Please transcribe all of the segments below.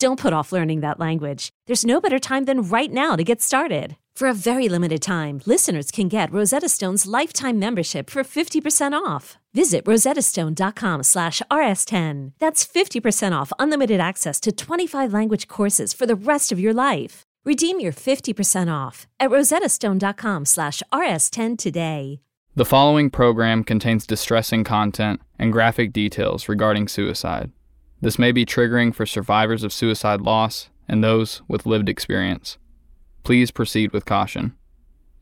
Don't put off learning that language. There's no better time than right now to get started. For a very limited time, listeners can get Rosetta Stone's lifetime membership for 50% off. Visit rosettastone.com slash rs10. That's 50% off unlimited access to 25 language courses for the rest of your life. Redeem your 50% off at rosettastone.com slash rs10 today. The following program contains distressing content and graphic details regarding suicide. This may be triggering for survivors of suicide loss and those with lived experience. Please proceed with caution.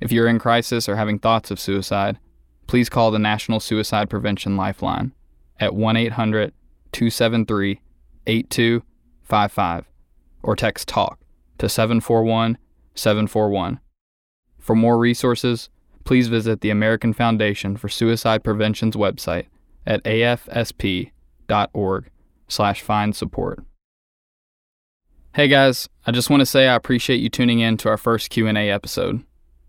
If you're in crisis or having thoughts of suicide, please call the National Suicide Prevention Lifeline at 1 800 273 8255 or text TALK to 741 741. For more resources, please visit the American Foundation for Suicide Prevention's website at afsp.org slash find support. Hey guys, I just want to say I appreciate you tuning in to our first Q&A episode.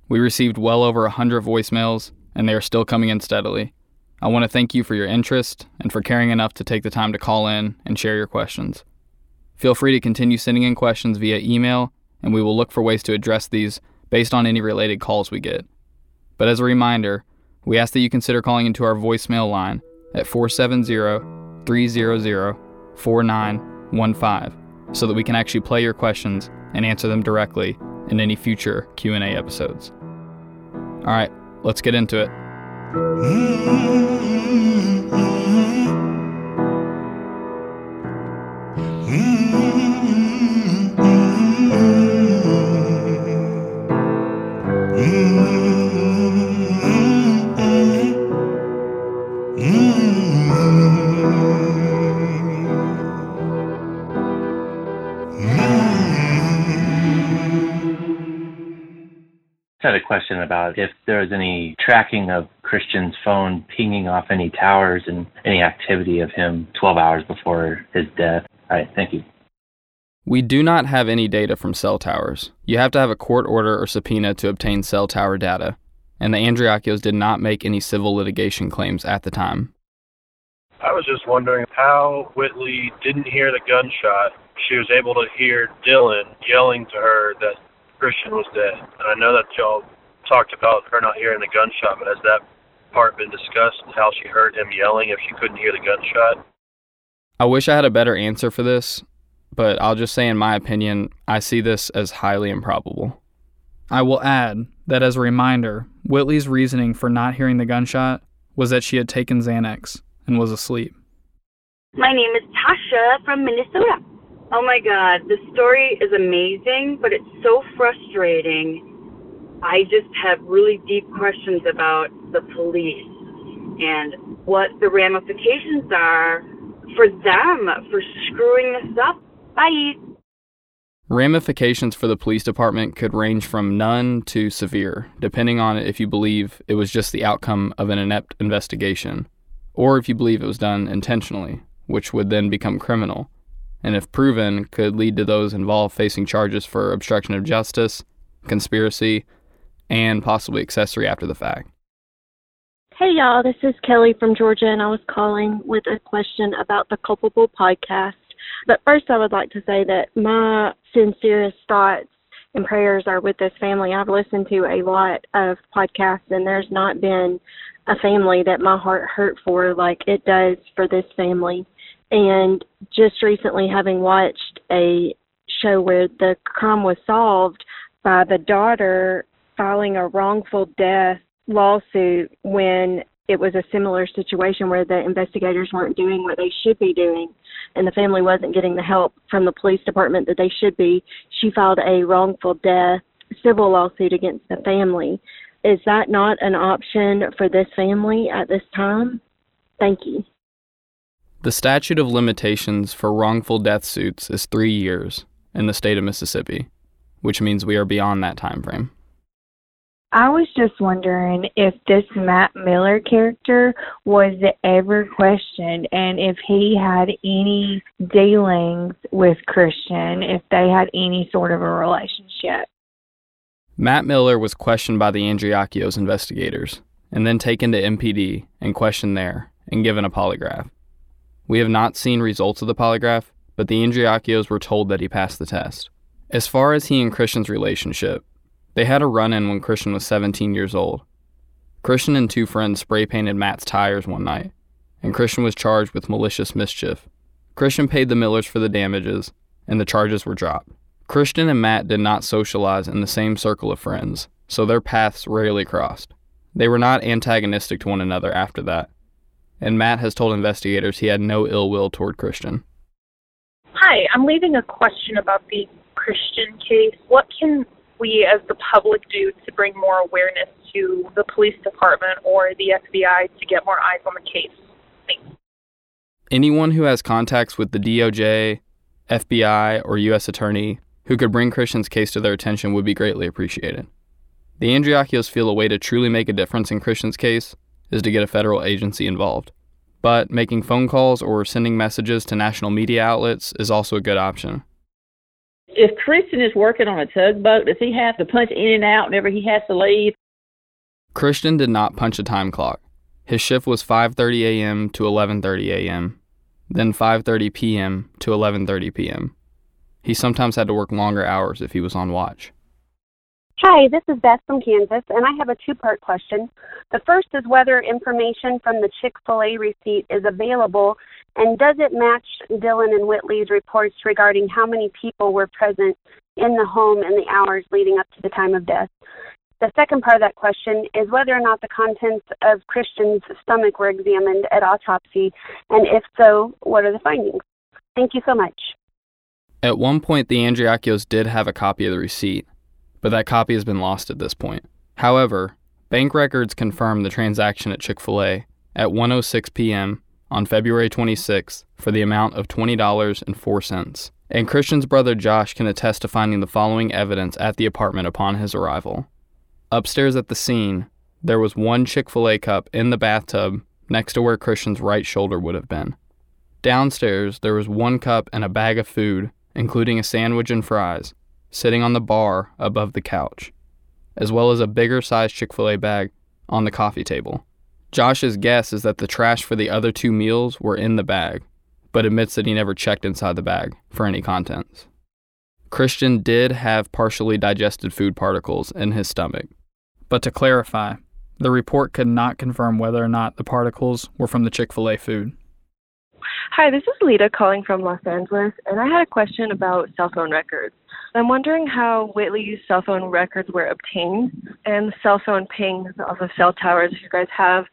We received well over 100 voicemails and they are still coming in steadily. I want to thank you for your interest and for caring enough to take the time to call in and share your questions. Feel free to continue sending in questions via email and we will look for ways to address these based on any related calls we get. But as a reminder, we ask that you consider calling into our voicemail line at 470 300 4915 so that we can actually play your questions and answer them directly in any future Q&A episodes. All right, let's get into it. Mm-hmm. Had a question about if there was any tracking of Christian's phone pinging off any towers and any activity of him 12 hours before his death. All right, thank you. We do not have any data from cell towers. You have to have a court order or subpoena to obtain cell tower data, and the Andriacchios did not make any civil litigation claims at the time. I was just wondering how Whitley didn't hear the gunshot. She was able to hear Dylan yelling to her that Christian was dead. And I know that y'all talked about her not hearing the gunshot, but has that part been discussed? How she heard him yelling if she couldn't hear the gunshot? I wish I had a better answer for this, but I'll just say, in my opinion, I see this as highly improbable. I will add that as a reminder, Whitley's reasoning for not hearing the gunshot was that she had taken Xanax and was asleep. My name is Tasha from Minnesota. Oh my God, the story is amazing, but it's so frustrating. I just have really deep questions about the police and what the ramifications are for them for screwing this up. Bye. Ramifications for the police department could range from none to severe, depending on if you believe it was just the outcome of an inept investigation, or if you believe it was done intentionally, which would then become criminal and if proven, could lead to those involved facing charges for obstruction of justice, conspiracy, and possibly accessory after the fact. Hey, y'all, this is Kelly from Georgia, and I was calling with a question about the Culpable podcast. But first, I would like to say that my sincerest thoughts and prayers are with this family. I've listened to a lot of podcasts, and there's not been a family that my heart hurt for like it does for this family. And just recently, having watched a show where the crime was solved by the daughter filing a wrongful death lawsuit when it was a similar situation where the investigators weren't doing what they should be doing and the family wasn't getting the help from the police department that they should be. She filed a wrongful death civil lawsuit against the family. Is that not an option for this family at this time? Thank you. The statute of limitations for wrongful death suits is three years in the state of Mississippi, which means we are beyond that time frame. I was just wondering if this Matt Miller character was ever questioned and if he had any dealings with Christian, if they had any sort of a relationship. Matt Miller was questioned by the Andriacchios investigators and then taken to MPD and questioned there and given a polygraph. We have not seen results of the polygraph, but the Andriacchios were told that he passed the test. As far as he and Christian's relationship, they had a run in when Christian was 17 years old. Christian and two friends spray painted Matt's tires one night, and Christian was charged with malicious mischief. Christian paid the Millers for the damages, and the charges were dropped. Christian and Matt did not socialize in the same circle of friends, so their paths rarely crossed. They were not antagonistic to one another after that, and Matt has told investigators he had no ill will toward Christian. Hi, I'm leaving a question about the Christian case. What can we as the public do to bring more awareness to the police department or the FBI to get more eyes on the case? Thanks. Anyone who has contacts with the DOJ, FBI, or U.S. Attorney who could bring Christian's case to their attention would be greatly appreciated. The Andriacchios feel a way to truly make a difference in Christian's case is to get a federal agency involved. But making phone calls or sending messages to national media outlets is also a good option. If Christian is working on a tugboat, does he have to punch in and out whenever he has to leave? Christian did not punch a time clock. His shift was 5:30 a.m. to 11:30 a.m., then 5:30 p.m. to 11:30 p.m. He sometimes had to work longer hours if he was on watch. Hi, this is Beth from Kansas, and I have a two part question. The first is whether information from the Chick fil A receipt is available, and does it match Dylan and Whitley's reports regarding how many people were present in the home in the hours leading up to the time of death? The second part of that question is whether or not the contents of Christian's stomach were examined at autopsy, and if so, what are the findings? Thank you so much. At one point, the Andriacchios did have a copy of the receipt but that copy has been lost at this point. However, bank records confirm the transaction at Chick fil A at 1:06 p.m. on February 26th for the amount of $20.04. And Christian's brother Josh can attest to finding the following evidence at the apartment upon his arrival. Upstairs at the scene, there was one Chick fil A cup in the bathtub next to where Christian's right shoulder would have been. Downstairs, there was one cup and a bag of food, including a sandwich and fries, sitting on the bar above the couch, as well as a bigger sized Chick fil A bag on the coffee table. Josh's guess is that the trash for the other two meals were in the bag, but admits that he never checked inside the bag for any contents. Christian did have partially digested food particles in his stomach. But to clarify, the report could not confirm whether or not the particles were from the Chick fil A food. Hi, this is Lita calling from Los Angeles, and I had a question about cell phone records. I'm wondering how Whitley's cell phone records were obtained and cell phone pings off of cell towers, if you guys have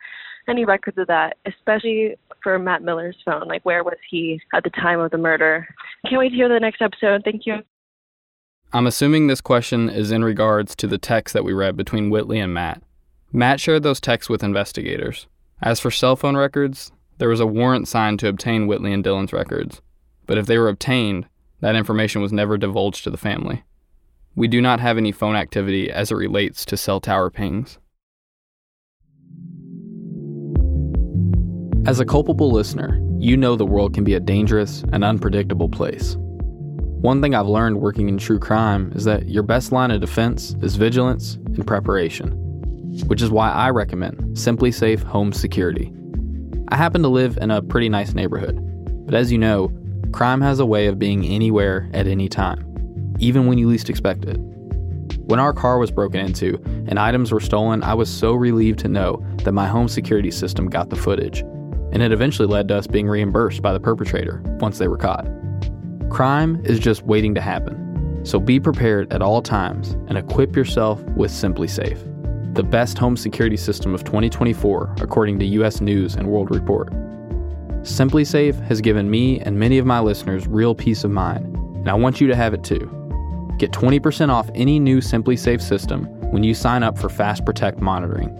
any records of that, especially for Matt Miller's phone. Like, where was he at the time of the murder? Can't wait to hear the next episode. Thank you. I'm assuming this question is in regards to the text that we read between Whitley and Matt. Matt shared those texts with investigators. As for cell phone records, there was a warrant signed to obtain Whitley and Dylan's records, but if they were obtained, that information was never divulged to the family. We do not have any phone activity as it relates to cell tower pings. As a culpable listener, you know the world can be a dangerous and unpredictable place. One thing I've learned working in true crime is that your best line of defense is vigilance and preparation, which is why I recommend SimpliSafe Home Security. I happen to live in a pretty nice neighborhood, but as you know, crime has a way of being anywhere at any time, even when you least expect it. When our car was broken into and items were stolen, I was so relieved to know that my home security system got the footage, and it eventually led to us being reimbursed by the perpetrator once they were caught. Crime is just waiting to happen, so be prepared at all times and equip yourself with SimpliSafe the best home security system of 2024, according to US News and World Report. SimpliSafe has given me and many of my listeners real peace of mind, and I want you to have it too. Get 20% off any new SimpliSafe system when you sign up for Fast Protect monitoring.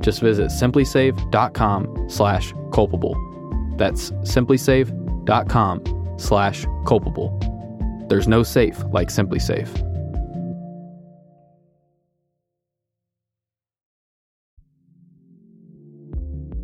Just visit simplisafe.com/culpable. That's simplisafe.com slash culpable. There's no safe like SimpliSafe.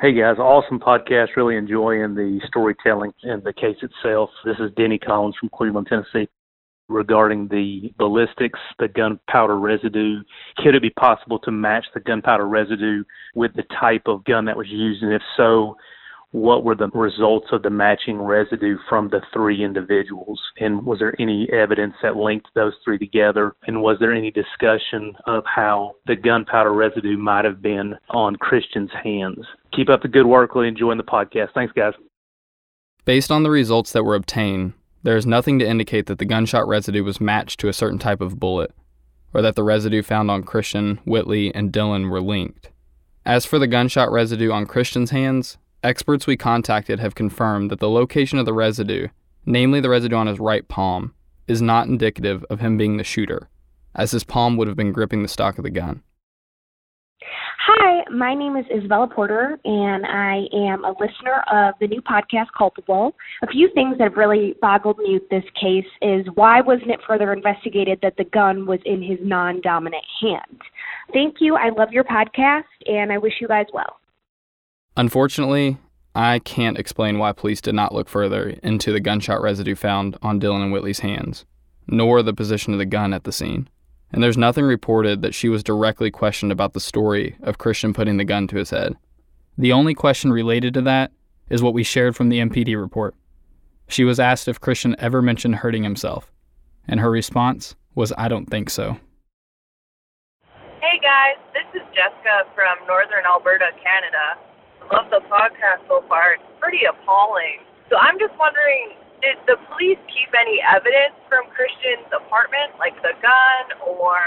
Hey guys, awesome podcast. Really enjoying the storytelling and the case itself. This is Denny Collins from Cleveland, Tennessee. Regarding the ballistics, the gunpowder residue, could it be possible to match the gunpowder residue with the type of gun that was used? And if so, what were the results of the matching residue from the three individuals? And was there any evidence that linked those three together? And was there any discussion of how the gunpowder residue might have been on Christian's hands? Keep up the good work. Really enjoying the podcast. Thanks, guys. Based on the results that were obtained, there is nothing to indicate that the gunshot residue was matched to a certain type of bullet, or that the residue found on Christian, Whitley, and Dylan were linked. As for the gunshot residue on Christian's hands, Experts we contacted have confirmed that the location of the residue, namely the residue on his right palm, is not indicative of him being the shooter, as his palm would have been gripping the stock of the gun. Hi, my name is Isabella Porter, and I am a listener of the new podcast Culpable. A few things that have really boggled me with this case is why wasn't it further investigated that the gun was in his non dominant hand? Thank you. I love your podcast, and I wish you guys well. Unfortunately, I can't explain why police did not look further into the gunshot residue found on Dylan and Whitley's hands, nor the position of the gun at the scene. And there's nothing reported that she was directly questioned about the story of Christian putting the gun to his head. The only question related to that is what we shared from the MPD report. She was asked if Christian ever mentioned hurting himself, and her response was, I don't think so. Hey guys, this is Jessica from Northern Alberta, Canada love the podcast so far. It's pretty appalling. So I'm just wondering, did the police keep any evidence from Christian's apartment, like the gun or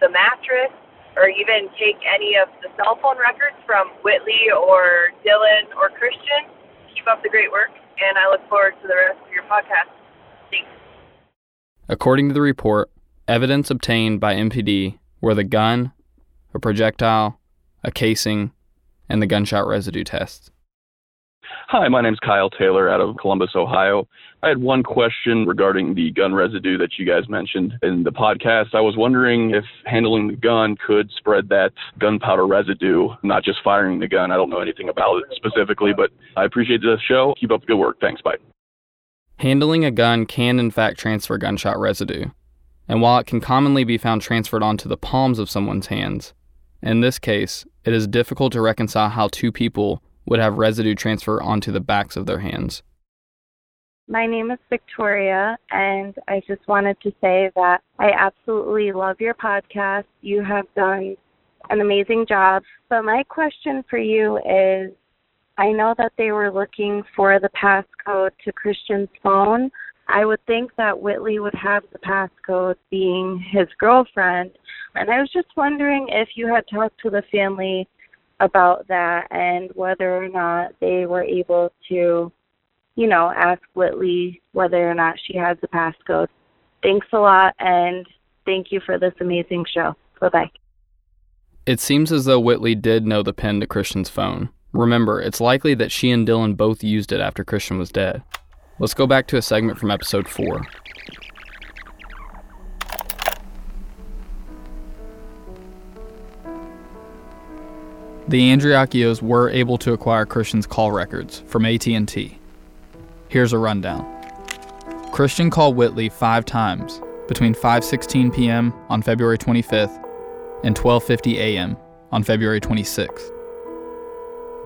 the mattress, or even take any of the cell phone records from Whitley or Dylan or Christian? Keep up the great work, and I look forward to the rest of your podcast. Thanks. According to the report, evidence obtained by MPD were the gun, a projectile, a casing, and the gunshot residue test. Hi, my name is Kyle Taylor out of Columbus, Ohio. I had one question regarding the gun residue that you guys mentioned in the podcast. I was wondering if handling the gun could spread that gunpowder residue, not just firing the gun. I don't know anything about it specifically, but I appreciate the show. Keep up the good work. Thanks. Bye. Handling a gun can, in fact, transfer gunshot residue. And while it can commonly be found transferred onto the palms of someone's hands, in this case, it is difficult to reconcile how two people would have residue transfer onto the backs of their hands. My name is Victoria, and I just wanted to say that I absolutely love your podcast. You have done an amazing job. But my question for you is I know that they were looking for the passcode to Christian's phone. I would think that Whitley would have the passcode being his girlfriend. And I was just wondering if you had talked to the family about that and whether or not they were able to, you know, ask Whitley whether or not she has the passcode. Thanks a lot and thank you for this amazing show. Bye bye. It seems as though Whitley did know the pin to Christian's phone, Remember, it's likely that she and Dylan both used it after Christian was dead. Let's go back to a segment from episode 4. The Andriacchios were able to acquire Christian's call records from AT&T. Here's a rundown. Christian called Whitley 5 times between 5:16 p.m. on February 25th and 12:50 a.m. on February 26th.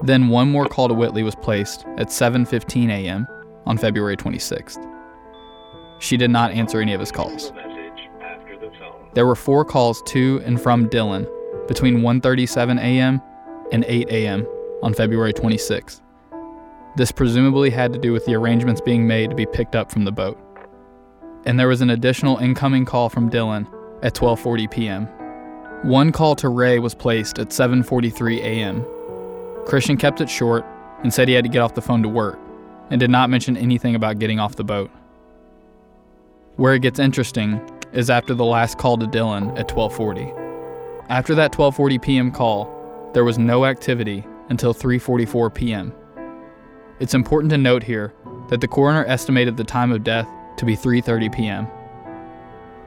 Then one more call to Whitley was placed at 7:15 a.m. on February 26th. She did not answer any of his calls. There were four calls to and from Dylan between 1:37 a.m. and 8 a.m. on February 26th. This presumably had to do with the arrangements being made to be picked up from the boat. And there was an additional incoming call from Dylan at 12:40 p.m. One call to Ray was placed at 7:43 a.m. Christian kept it short and said he had to get off the phone to work and did not mention anything about getting off the boat. Where it gets interesting is after the last call to Dylan at 12:40. After that 12:40 p.m. call, there was no activity until 3:44 p.m. It's important to note here that the coroner estimated the time of death to be 3:30 p.m.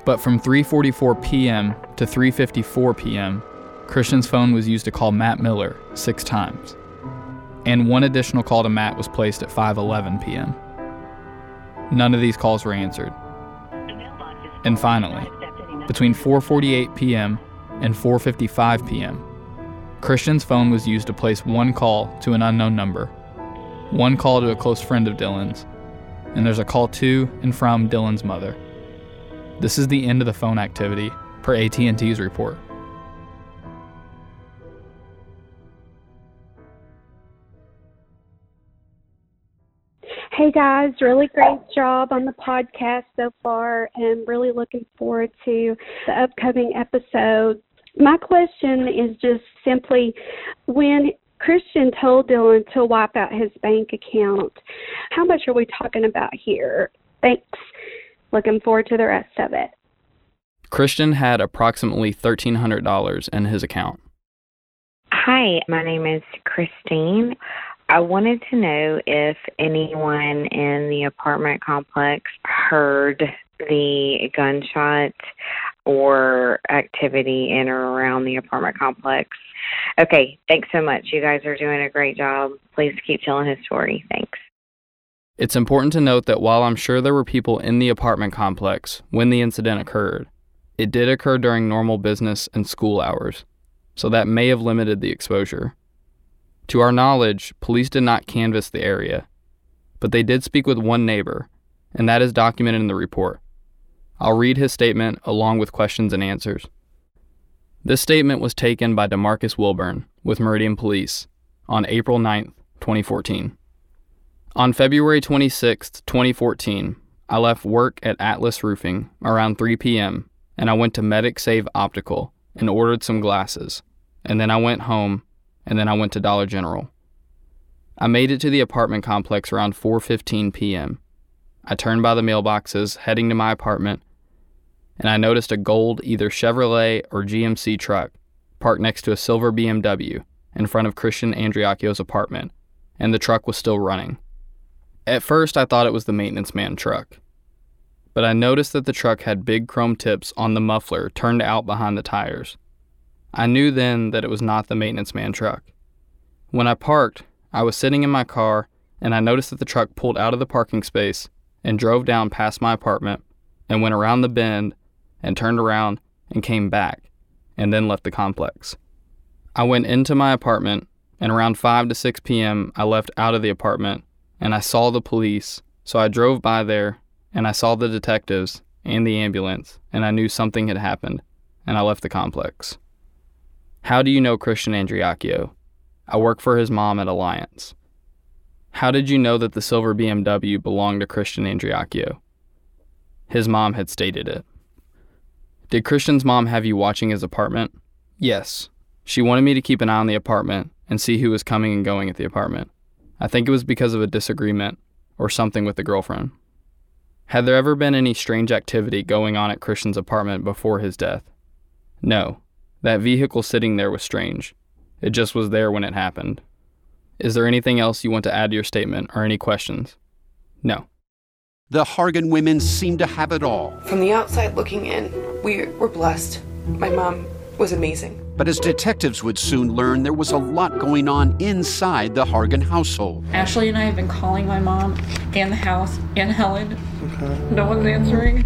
But from 3:44 p.m. to 3:54 p.m., Christian's phone was used to call Matt Miller 6 times. And one additional call to Matt was placed at 5:11 p.m. None of these calls were answered. And finally, between 4:48 p.m. and 4:55 p.m., Christian's phone was used to place one call to an unknown number, one call to a close friend of Dylan's, and there's a call to and from Dylan's mother. This is the end of the phone activity per AT&T's report. Hey guys, really great job on the podcast so far and really looking forward to the upcoming episodes. My question is just simply when Christian told Dylan to wipe out his bank account, how much are we talking about here? Thanks. Looking forward to the rest of it. Christian had approximately $1,300 in his account. Hi, my name is Christine. I wanted to know if anyone in the apartment complex heard the gunshot or activity in or around the apartment complex. Okay, thanks so much. You guys are doing a great job. Please keep telling his story. Thanks. It's important to note that while I'm sure there were people in the apartment complex when the incident occurred, it did occur during normal business and school hours, so that may have limited the exposure. To our knowledge, police did not canvass the area, but they did speak with one neighbor, and that is documented in the report. I'll read his statement along with questions and answers. This statement was taken by Demarcus Wilburn with Meridian Police on April 9, 2014. On February 26, 2014, I left work at Atlas Roofing around 3 p.m. and I went to Medic Save Optical and ordered some glasses. And then I went home and then I went to Dollar General. I made it to the apartment complex around 4:15 p.m. I turned by the mailboxes heading to my apartment and I noticed a gold either Chevrolet or GMC truck parked next to a silver BMW in front of Christian Andriacchio's apartment, and the truck was still running. At first, I thought it was the maintenance man truck, but I noticed that the truck had big chrome tips on the muffler turned out behind the tires. I knew then that it was not the maintenance man truck. When I parked, I was sitting in my car and I noticed that the truck pulled out of the parking space and drove down past my apartment and went around the bend and turned around and came back and then left the complex. I went into my apartment and around 5 to 6 p.m. I left out of the apartment and I saw the police, so I drove by there and I saw the detectives and the ambulance and I knew something had happened and I left the complex. How do you know Christian Andriacchio? I work for his mom at Alliance. How did you know that the silver BMW belonged to Christian Andriacchio? His mom had stated it. Did Christian's mom have you watching his apartment? Yes. She wanted me to keep an eye on the apartment and see who was coming and going at the apartment. I think it was because of a disagreement or something with the girlfriend. Had there ever been any strange activity going on at Christian's apartment before his death? No. That vehicle sitting there was strange. It just was there when it happened. Is there anything else you want to add to your statement or any questions? No. The Hargan women seem to have it all. From the outside looking in, we were blessed. My mom was amazing. But as detectives would soon learn, there was a lot going on inside the Hargan household. Ashley and I have been calling my mom and the house and Helen. Okay. No one's answering.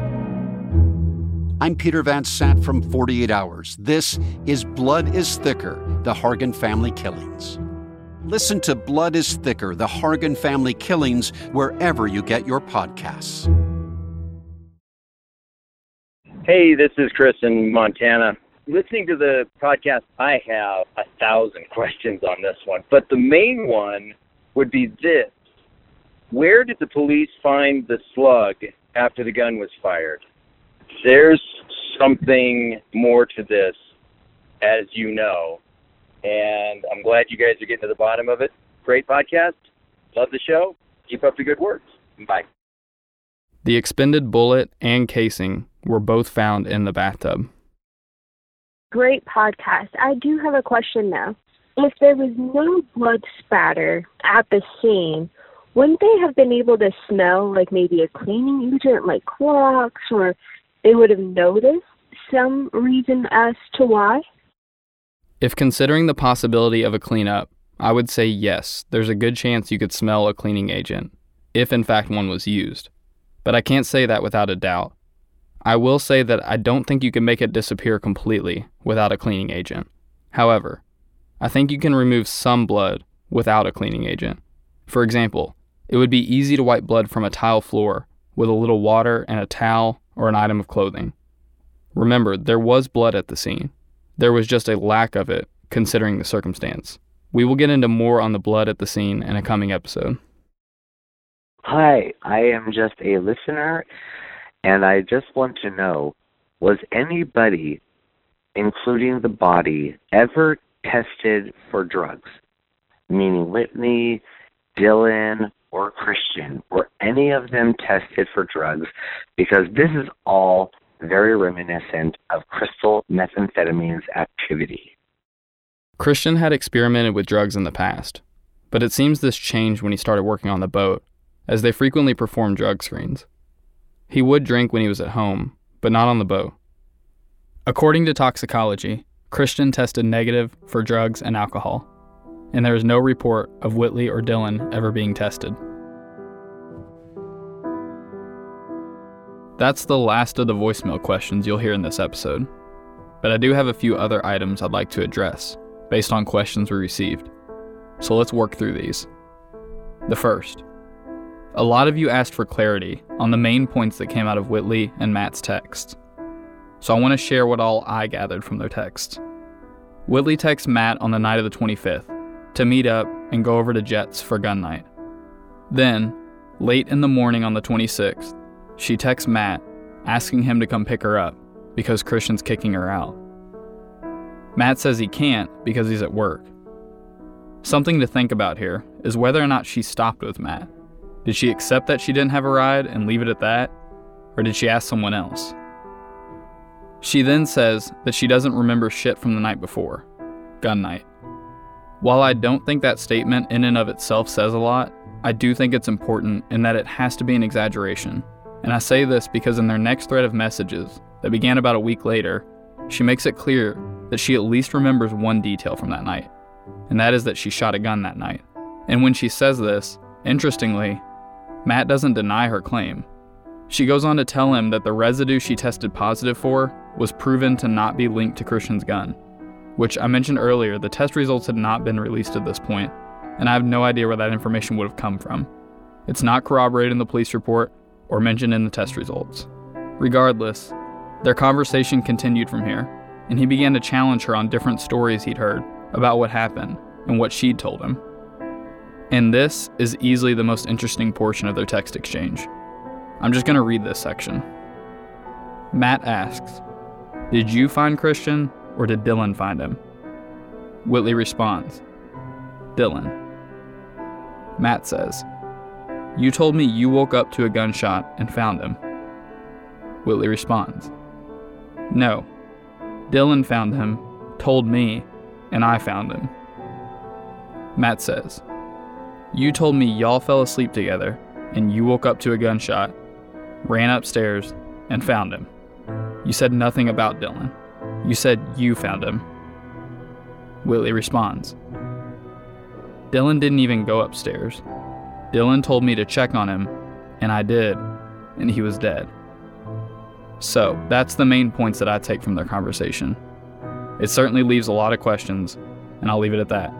I'm Peter Van Sant from 48 Hours. This is Blood is Thicker The Hargan Family Killings. Listen to Blood is Thicker The Hargan Family Killings wherever you get your podcasts. Hey, this is Chris in Montana. Listening to the podcast, I have a thousand questions on this one, but the main one would be this Where did the police find the slug after the gun was fired? There's something more to this, as you know, and I'm glad you guys are getting to the bottom of it. Great podcast. Love the show. Keep up the good work. Bye. The expended bullet and casing were both found in the bathtub. Great podcast. I do have a question though. If there was no blood spatter at the scene, wouldn't they have been able to smell like maybe a cleaning agent like Clorox or they would have noticed some reason as to why? If considering the possibility of a cleanup, I would say yes, there's a good chance you could smell a cleaning agent, if in fact one was used. But I can't say that without a doubt. I will say that I don't think you can make it disappear completely without a cleaning agent. However, I think you can remove some blood without a cleaning agent. For example, it would be easy to wipe blood from a tile floor with a little water and a towel or an item of clothing. Remember, there was blood at the scene. There was just a lack of it, considering the circumstance. We will get into more on the blood at the scene in a coming episode. Hi, I am just a listener, and I just want to know was anybody, including the body, ever tested for drugs? Meaning Whitney, Dylan, or Christian? Were any of them tested for drugs? Because this is all very reminiscent of crystal methamphetamine's activity. Christian had experimented with drugs in the past, but it seems this changed when he started working on the boat, as they frequently performed drug screens. He would drink when he was at home, but not on the boat. According to toxicology, Christian tested negative for drugs and alcohol, and there is no report of Whitley or Dylan ever being tested. That's the last of the voicemail questions you'll hear in this episode. But I do have a few other items I'd like to address based on questions we received. So let's work through these. The first A lot of you asked for clarity on the main points that came out of Whitley and Matt's text. So I want to share what all I gathered from their texts. Whitley texts Matt on the night of the 25th to meet up and go over to Jets for gun night. Then, late in the morning on the 26th, she texts Matt asking him to come pick her up because Christian's kicking her out. Matt says he can't because he's at work. Something to think about here is whether or not she stopped with Matt. Did she accept that she didn't have a ride and leave it at that? Or did she ask someone else? She then says that she doesn't remember shit from the night before gun night. While I don't think that statement in and of itself says a lot, I do think it's important in that it has to be an exaggeration. And I say this because in their next thread of messages, that began about a week later, she makes it clear that she at least remembers one detail from that night, and that is that she shot a gun that night. And when she says this, interestingly, Matt doesn't deny her claim. She goes on to tell him that the residue she tested positive for was proven to not be linked to Christian's gun, which I mentioned earlier, the test results had not been released at this point, and I have no idea where that information would have come from. It's not corroborated in the police report or mentioned in the test results. Regardless, their conversation continued from here, and he began to challenge her on different stories he'd heard about what happened and what she'd told him. And this is easily the most interesting portion of their text exchange. I'm just going to read this section. Matt asks, Did you find Christian or did Dylan find him? Whitley responds, Dylan. Matt says, You told me you woke up to a gunshot and found him. Whitley responds, No. Dylan found him, told me, and I found him. Matt says, You told me y'all fell asleep together, and you woke up to a gunshot, ran upstairs, and found him. You said nothing about Dylan. You said you found him. Whitley responds, Dylan didn't even go upstairs. Dylan told me to check on him, and I did, and he was dead. So, that's the main points that I take from their conversation. It certainly leaves a lot of questions, and I'll leave it at that.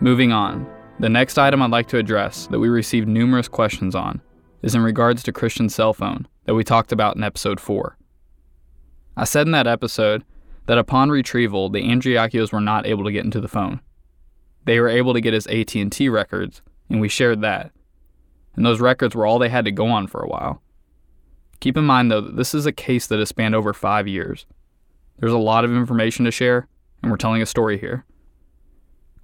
Moving on, the next item I'd like to address that we received numerous questions on is in regards to Christian's cell phone that we talked about in episode 4. I said in that episode that upon retrieval, the Andriacchios were not able to get into the phone. They were able to get his AT&T records, and we shared that. And those records were all they had to go on for a while. Keep in mind though that this is a case that has spanned over 5 years. There's a lot of information to share, and we're telling a story here.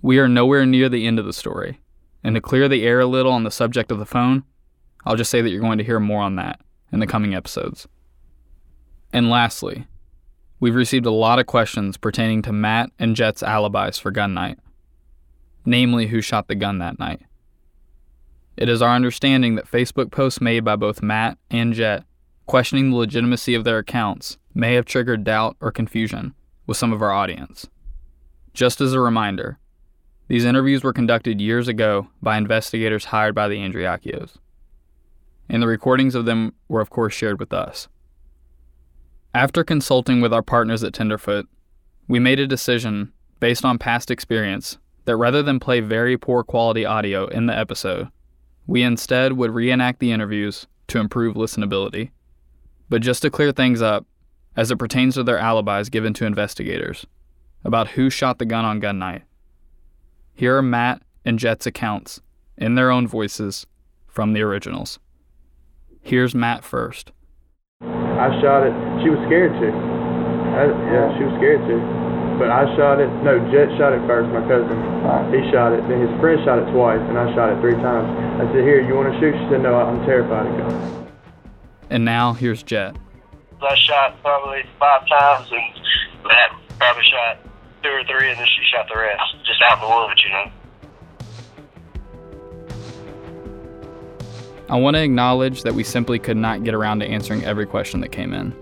We are nowhere near the end of the story, and to clear the air a little on the subject of the phone, I'll just say that you're going to hear more on that in the coming episodes. And lastly, we've received a lot of questions pertaining to Matt and Jet's alibis for gun night, namely who shot the gun that night. It is our understanding that Facebook posts made by both Matt and Jet questioning the legitimacy of their accounts may have triggered doubt or confusion with some of our audience. Just as a reminder, these interviews were conducted years ago by investigators hired by the Andriacchios, and the recordings of them were, of course, shared with us. After consulting with our partners at Tenderfoot, we made a decision based on past experience that rather than play very poor quality audio in the episode, we instead would reenact the interviews to improve listenability. But just to clear things up, as it pertains to their alibis given to investigators about who shot the gun on gun night, here are Matt and Jet's accounts, in their own voices, from the originals. Here's Matt first. I shot it. She was scared too. I, yeah, she was scared too. But I shot it. No, Jet shot it first. My cousin. He shot it. Then his friend shot it twice, and I shot it three times. I said, "Here, you want to shoot?" She said, "No, I'm terrified of guns." And now here's Jet. I shot probably five times, and Matt probably shot two or three, and then she shot the rest, just out in the woods, you know. I want to acknowledge that we simply could not get around to answering every question that came in.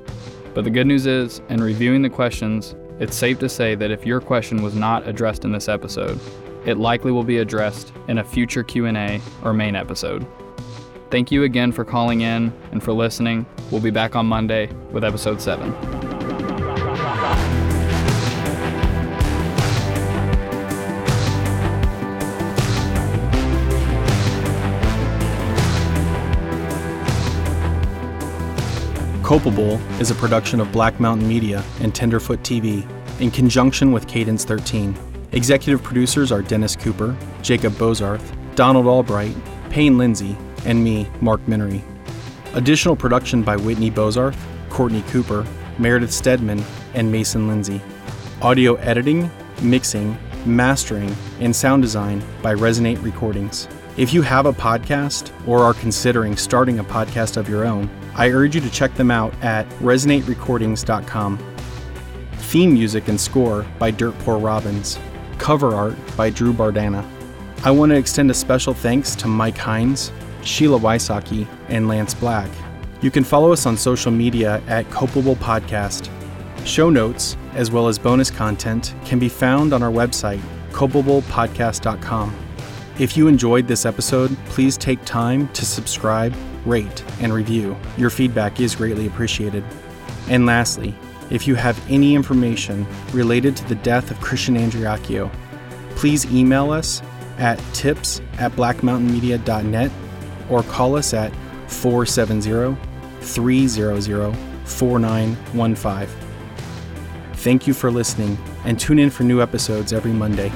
But the good news is, in reviewing the questions, it's safe to say that if your question was not addressed in this episode, it likely will be addressed in a future Q&A or main episode. Thank you again for calling in and for listening. We'll be back on Monday with episode 7. Culpable is a production of Black Mountain Media and Tenderfoot TV in conjunction with Cadence 13. Executive producers are Dennis Cooper, Jacob Bozarth, Donald Albright, Payne Lindsay, and me, Mark Minery. Additional production by Whitney Bozarth, Courtney Cooper, Meredith Stedman, and Mason Lindsay. Audio editing, mixing, mastering, and sound design by Resonate Recordings. If you have a podcast or are considering starting a podcast of your own, I urge you to check them out at resonaterecordings.com. Theme music and score by Dirt Poor Robins. Cover art by Drew Bardana. I want to extend a special thanks to Mike Hines, Sheila Wysocki, and Lance Black. You can follow us on social media at Culpable Podcast. Show notes, as well as bonus content, can be found on our website, culpablepodcast.com. If you enjoyed this episode, please take time to subscribe, rate, and review. Your feedback is greatly appreciated. And lastly, if you have any information related to the death of Christian Andriacchio, please email us at tips at blackmountainmedia.net or call us at 470 300 4915. Thank you for listening and tune in for new episodes every Monday.